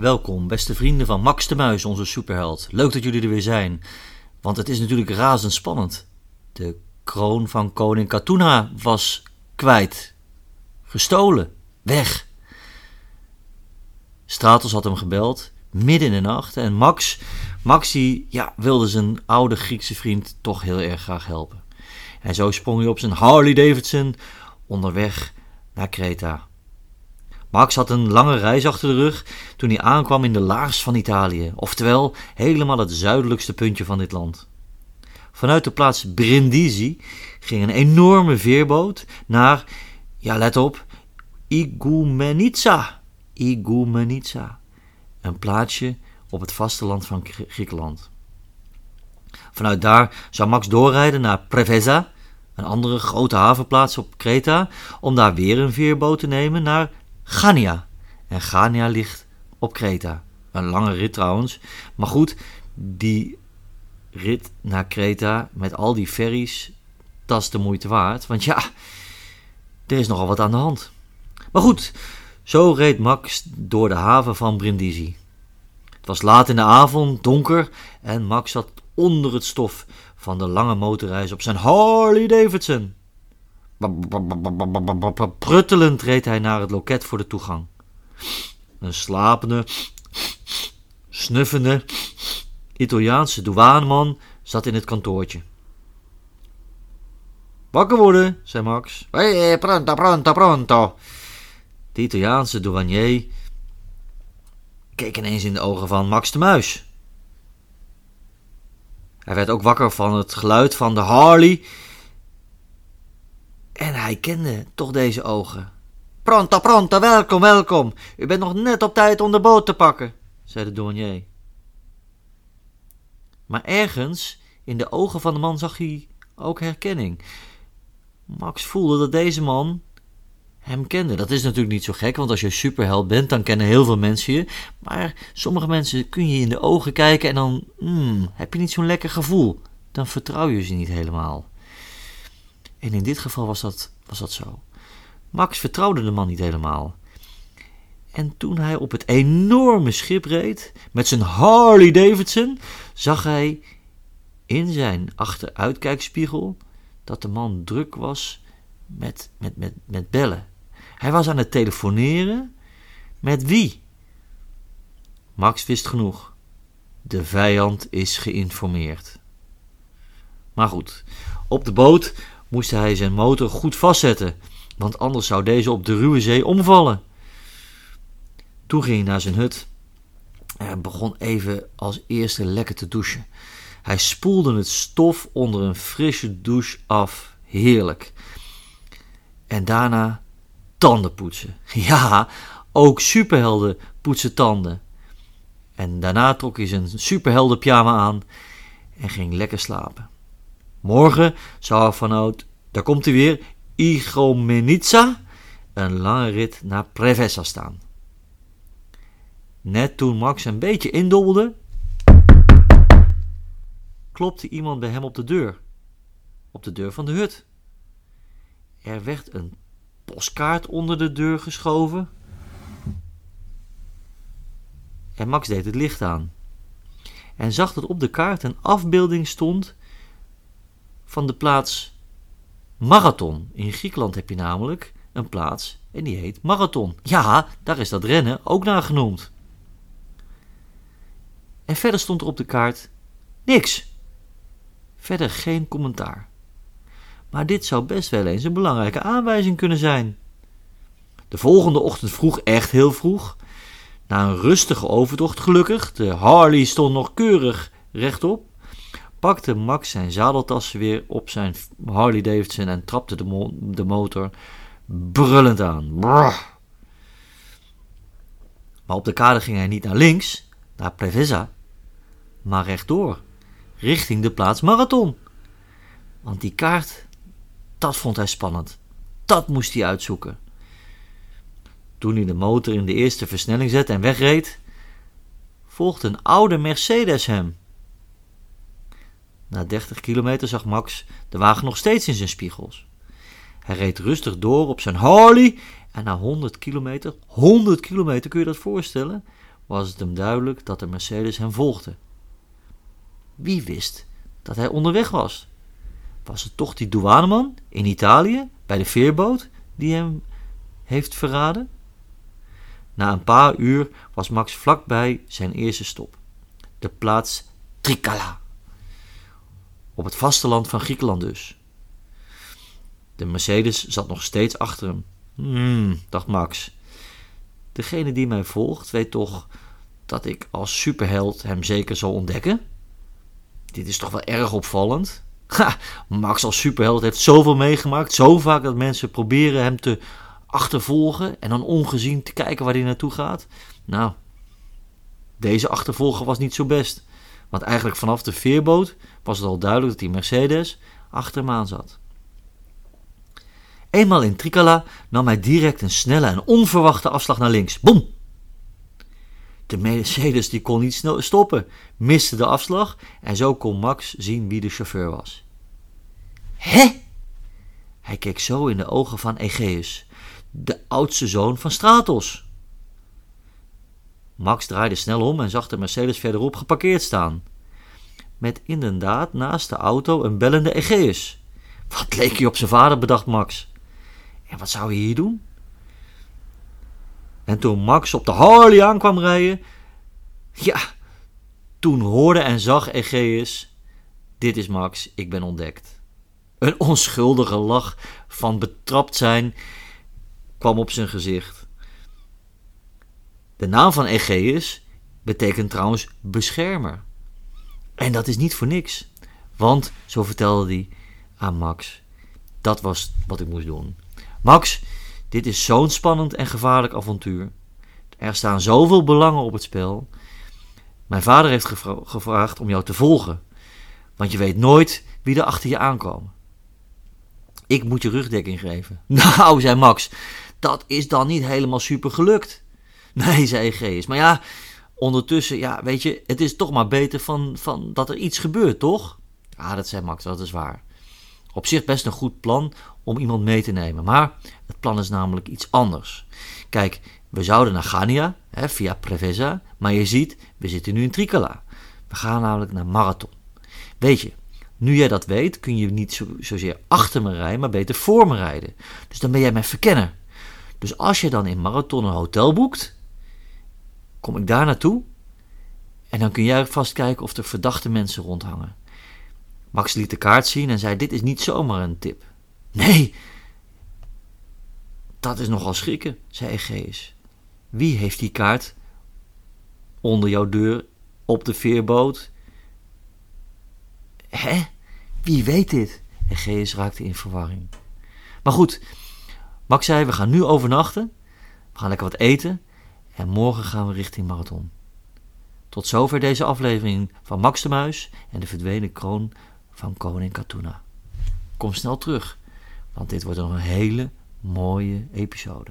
Welkom, beste vrienden van Max de Muis, onze superheld. Leuk dat jullie er weer zijn, want het is natuurlijk razendspannend. De kroon van koning Katuna was kwijt, gestolen, weg. Stratos had hem gebeld, midden in de nacht, en Max, Max ja, wilde zijn oude Griekse vriend toch heel erg graag helpen. En zo sprong hij op zijn Harley Davidson onderweg naar Kreta. Max had een lange reis achter de rug toen hij aankwam in de laagst van Italië, oftewel helemaal het zuidelijkste puntje van dit land. Vanuit de plaats Brindisi ging een enorme veerboot naar, ja let op, Igoumenitsa. Igoumenitsa, een plaatsje op het vasteland van Griekenland. Vanuit daar zou Max doorrijden naar Preveza, een andere grote havenplaats op Kreta, om daar weer een veerboot te nemen naar Gania. En Gania ligt op Kreta. Een lange rit trouwens. Maar goed, die rit naar Kreta met al die ferries, dat is de moeite waard. Want ja, er is nogal wat aan de hand. Maar goed, zo reed Max door de haven van Brindisi. Het was laat in de avond, donker, en Max zat onder het stof van de lange motorreis op zijn Harley Davidson. Pruttelend reed hij naar het loket voor de toegang. Een slapende, snuffende Italiaanse douaneman zat in het kantoortje. Wakker worden, zei Max. Hey, pronto, pronto, pronto. De Italiaanse douanier keek ineens in de ogen van Max de Muis. Hij werd ook wakker van het geluid van de Harley en hij kende toch deze ogen. Pronto, pronto, welkom, welkom. U bent nog net op tijd om de boot te pakken, zei de douanier. Maar ergens in de ogen van de man zag hij ook herkenning. Max voelde dat deze man hem kende. Dat is natuurlijk niet zo gek, want als je superheld bent, dan kennen heel veel mensen je. Maar sommige mensen kun je in de ogen kijken en dan hmm, heb je niet zo'n lekker gevoel. Dan vertrouw je ze niet helemaal. En in dit geval was dat, was dat zo. Max vertrouwde de man niet helemaal. En toen hij op het enorme schip reed, met zijn Harley Davidson, zag hij in zijn achteruitkijkspiegel dat de man druk was met, met, met, met bellen. Hij was aan het telefoneren. Met wie? Max wist genoeg. De vijand is geïnformeerd. Maar goed, op de boot moest hij zijn motor goed vastzetten, want anders zou deze op de ruwe zee omvallen. Toen ging hij naar zijn hut en begon even als eerste lekker te douchen. Hij spoelde het stof onder een frisse douche af. Heerlijk. En daarna tanden poetsen. Ja, ook superhelden poetsen tanden. En daarna trok hij zijn superhelden pyjama aan en ging lekker slapen. Morgen zou er vanuit, daar komt hij weer, Igomenitsa, een lange rit naar Prevesa staan. Net toen Max een beetje indobbelde, klopte iemand bij hem op de deur. Op de deur van de hut. Er werd een postkaart onder de deur geschoven. En Max deed het licht aan. En zag dat op de kaart een afbeelding stond van de plaats Marathon. In Griekenland heb je namelijk een plaats en die heet Marathon. Ja, daar is dat rennen ook naar genoemd. En verder stond er op de kaart niks. Verder geen commentaar. Maar dit zou best wel eens een belangrijke aanwijzing kunnen zijn. De volgende ochtend vroeg, echt heel vroeg, na een rustige overtocht gelukkig, de Harley stond nog keurig rechtop, pakte Max zijn zadeltassen weer op zijn Harley Davidson en trapte de, motor brullend aan. Maar op de kade ging hij niet naar links, naar Preveza, maar rechtdoor, richting de plaats Marathon. Want die kaart, dat vond hij spannend. Dat moest hij uitzoeken. Toen hij de motor in de eerste versnelling zette en wegreed, volgde een oude Mercedes hem. Na 30 kilometer zag Max de wagen nog steeds in zijn spiegels. Hij reed rustig door op zijn Harley en na 100 kilometer, 100 kilometer kun je dat voorstellen, was het hem duidelijk dat de Mercedes hem volgde. Wie wist dat hij onderweg was? Was het toch die douaneman in Italië bij de veerboot die hem heeft verraden? Na een paar uur was Max vlakbij zijn eerste stop, de plaats Trikala, op het vasteland van Griekenland dus. De Mercedes zat nog steeds achter hem. Hmm, dacht Max. Degene die mij volgt weet toch dat ik als superheld hem zeker zal ontdekken? Dit is toch wel erg opvallend. Ha, Max als superheld heeft zoveel meegemaakt, zo vaak dat mensen proberen hem te achtervolgen en dan ongezien te kijken waar hij naartoe gaat. Nou, deze achtervolger was niet zo best. Want eigenlijk vanaf de veerboot was het al duidelijk dat die Mercedes achter hem aan zat. Eenmaal in Tricala nam hij direct een snelle en onverwachte afslag naar links. Boom! De Mercedes die kon niet stoppen, miste de afslag en zo kon Max zien wie de chauffeur was. Hé? Hij keek zo in de ogen van Egeus, de oudste zoon van Stratos. Max draaide snel om en zag de Mercedes verderop geparkeerd staan. Met inderdaad naast de auto een bellende Egeus. Wat leek hij op zijn vader, bedacht Max. En wat zou hij hier doen? En toen Max op de Harley aankwam rijden, ja, toen hoorde en zag Egeus: Dit is Max, ik ben ontdekt. Een onschuldige lach van betrapt zijn kwam op zijn gezicht. De naam van Egeus betekent trouwens beschermer. En dat is niet voor niks, want, zo vertelde hij aan Max, dat was wat ik moest doen. Max, dit is zo'n spannend en gevaarlijk avontuur. Er staan zoveel belangen op het spel. Mijn vader heeft gevraagd om jou te volgen, want je weet nooit wie er achter je aankomen. Ik moet je rugdekking geven. Nou, zei Max, dat is dan niet helemaal super gelukt. Nee, zei Gees, maar ja, ondertussen, ja, weet je, het is toch maar beter van, van dat er iets gebeurt, toch? Ja, dat zei Max, dat is waar. Op zich best een goed plan om iemand mee te nemen. Maar het plan is namelijk iets anders. Kijk, we zouden naar Gania hè, via Preveza, maar je ziet, we zitten nu in Tricala. We gaan namelijk naar Marathon. Weet je, nu jij dat weet, kun je niet zo, zozeer achter me rijden, maar beter voor me rijden. Dus dan ben jij mijn verkenner. Dus als je dan in Marathon een hotel boekt, kom ik daar naartoe en dan kun jij vast kijken of er verdachte mensen rondhangen. Max liet de kaart zien en zei: Dit is niet zomaar een tip. Nee, dat is nogal schrikken, zei Egeus. Wie heeft die kaart onder jouw deur op de veerboot? Hè? Wie weet dit? Egeus raakte in verwarring. Maar goed, Max zei: We gaan nu overnachten. We gaan lekker wat eten. En morgen gaan we richting Marathon. Tot zover deze aflevering van Max de Muis en de verdwenen kroon van koning Katuna. Kom snel terug, want dit wordt nog een hele mooie episode.